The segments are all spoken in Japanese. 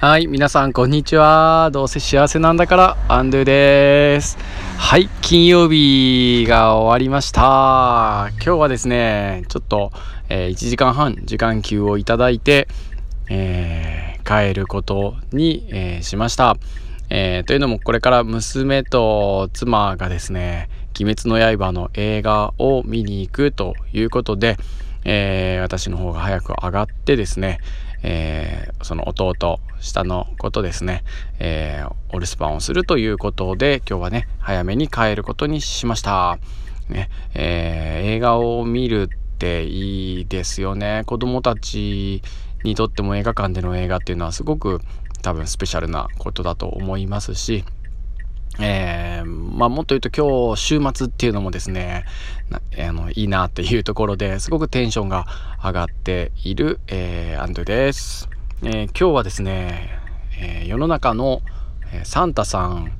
はい、皆さんこんにちは。どうせ幸せなんだからアンドゥです。はい、金曜日が終わりました。今日はですね、ちょっと、えー、1時間半時間給をいただいて、えー、帰ることに、えー、しました。え、というのもこれから娘と妻がですね「鬼滅の刃」の映画を見に行くということで、え、私の方が早く上がってですね、えー、その弟下のことですね、えー、お留守番をするということで今日はね早めに帰ることにしました、ねえー、映画を見るっていいですよね。子供たちにとっても映画館での映画っていうのはすごく多分スペシャルなことだと思いますしえー、まあ、もっと言うと今日週末っていうのもですねあのいいなっていうところですごくテンションが上がっている、えー、アンドゥです、えー、今日はですね、え世の中のサンタさん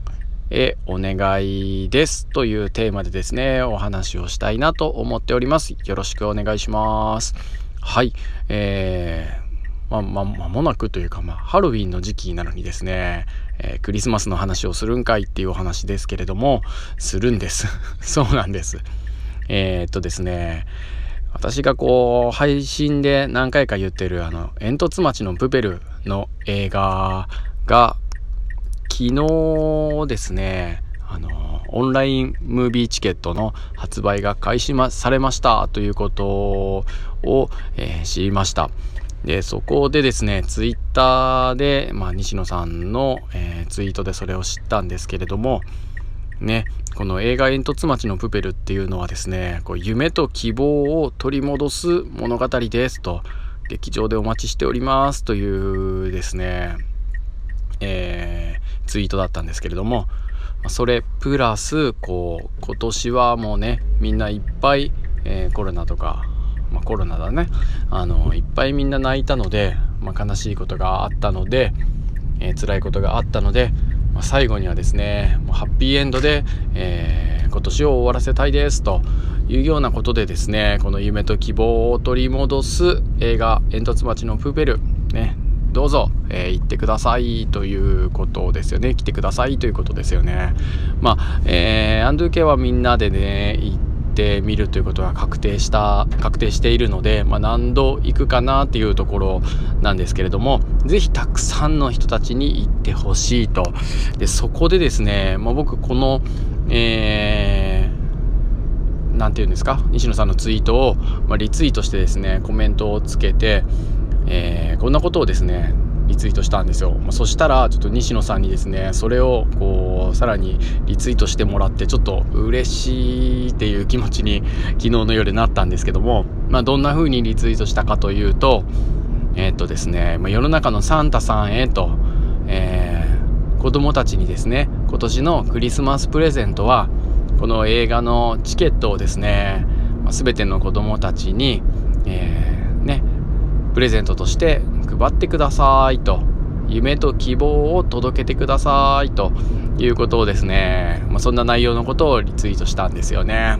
へお願いですというテーマでですねお話をしたいなと思っております。よろしくお願いします。はい。えーまあ、ま、間もなくというか、まあ、ハロウィンの時期なのにですね、えー、クリスマスの話をするんかいっていうお話ですけれども、するんです。そうなんです。えー、っとですね、私がこう、配信で何回か言ってる、あの、煙突町のプペルの映画が、昨日ですね、あの、オンラインムービーチケットの発売が開始されましたということを、えー、知りました。で、そこでですね、ツイッターで、まあ、西野さんの、えー、ツイートでそれを知ったんですけれども、ね、この映画煙突町のプペルっていうのはですね、こう夢と希望を取り戻す物語ですと、劇場でお待ちしておりますというですね、えー、ツイートだったんですけれども、それプラス、こう、今年はもうね、みんないっぱい、えー、コロナとかまあ、コロナだね。あのいっぱいみんな泣いたので、まあ、悲しいことがあったので、えー、辛いことがあったので、まあ、最後にはですねもうハッピーエンドで、えー、今年を終わらせたいですというようなことでですねこの夢と希望を取り戻す映画「煙突町のプーペル」ねどうぞ、えー、行ってくださいということですよね。来てくださいということですよね。まあ、えー、アンドゥ系はみんなでね行てみるということが確定した確定しているので、まあ、何度行くかなっていうところなんですけれども是非たくさんの人たちに行ってほしいと。でそこでですね、まあ、僕このえー、て言うんですか西野さんのツイートを、まあ、リツイートしてですねコメントをつけて、えー、こんなことをですねツイートしたんですよ、まあ、そしたらちょっと西野さんにですねそれをこうさらにリツイートしてもらってちょっと嬉しいっていう気持ちに 昨日の夜なったんですけども、まあ、どんな風にリツイートしたかというとえー、っとですね、まあ、世の中のサンタさんへと、えー、子供たちにですね今年のクリスマスプレゼントはこの映画のチケットをですね、まあ、全ての子供たちに、えー、ねプレゼントとして配ってくださいと夢と希望を届けてくださいということをですね、まあ、そんな内容のことをリツイートしたんですよね。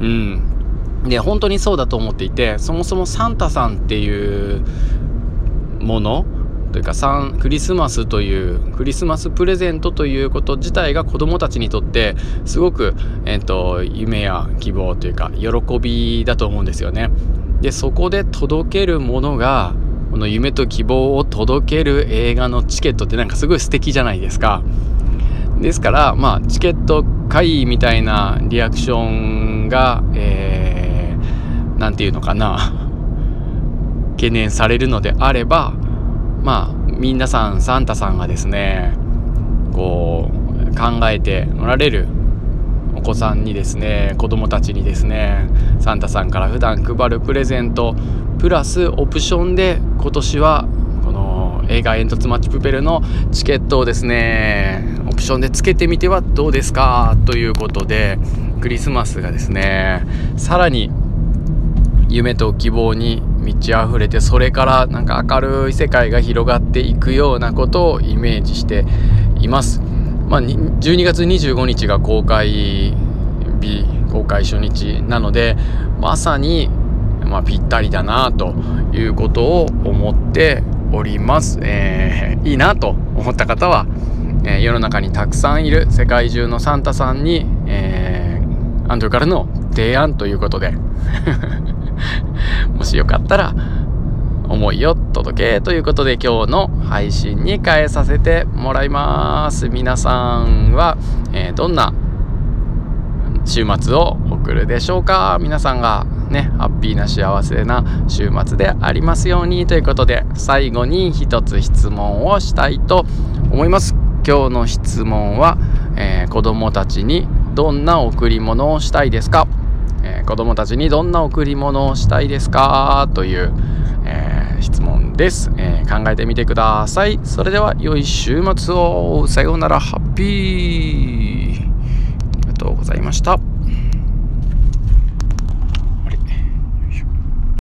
うん。で、本当にそうだと思っていて、そもそもサンタさんっていうものというかサンクリスマスというクリスマスプレゼントということ自体が子どもたちにとってすごく、えーと夢や希望というか喜びだと思うんですよね。でそこで届けるものがこの夢と希望を届ける映画のチケットってなんかすごい素敵じゃないですか。ですから、まあ、チケット会みたいなリアクションが、えー、ていうのかな、懸念されるのであれば、まあ、皆さん、サンタさんがですね、こう、考えておられるお子さんにですね子供たちにですねサンタさんから普段配るプレゼントプラスオプションで今年はこの映画「煙突マッチプペル」のチケットをですねオプションでつけてみてはどうですかということでクリスマスがですねさらに夢と希望に満ち溢れてそれからなんか明るい世界が広がっていくようなことをイメージしています。まあ、12月25日が公開日公開初日なのでまさに、まあ、ぴったりだなということを思って、おります、えー、いいなと思った方は、えー、世の中にたくさんいる世界中のサンタさんに、えー、アンドゥからの提案ということで もしよかったら思いを届けということで今日の配信に変えさせてもらいます。皆さんは、えー、どんな週末を送るでしょうか？皆さんがねハッピーな幸せな週末でありますようにということで最後に一つ質問をしたいと思います。今日の質問は、えー、子供たちにどんな贈り物をしたいですか、えー、子供たちにどんな贈り物をしたいですか？というえー、質問です、えー、考えてみてください。それでは良い週末を。さようなら。ハッピー。ありがとうございました。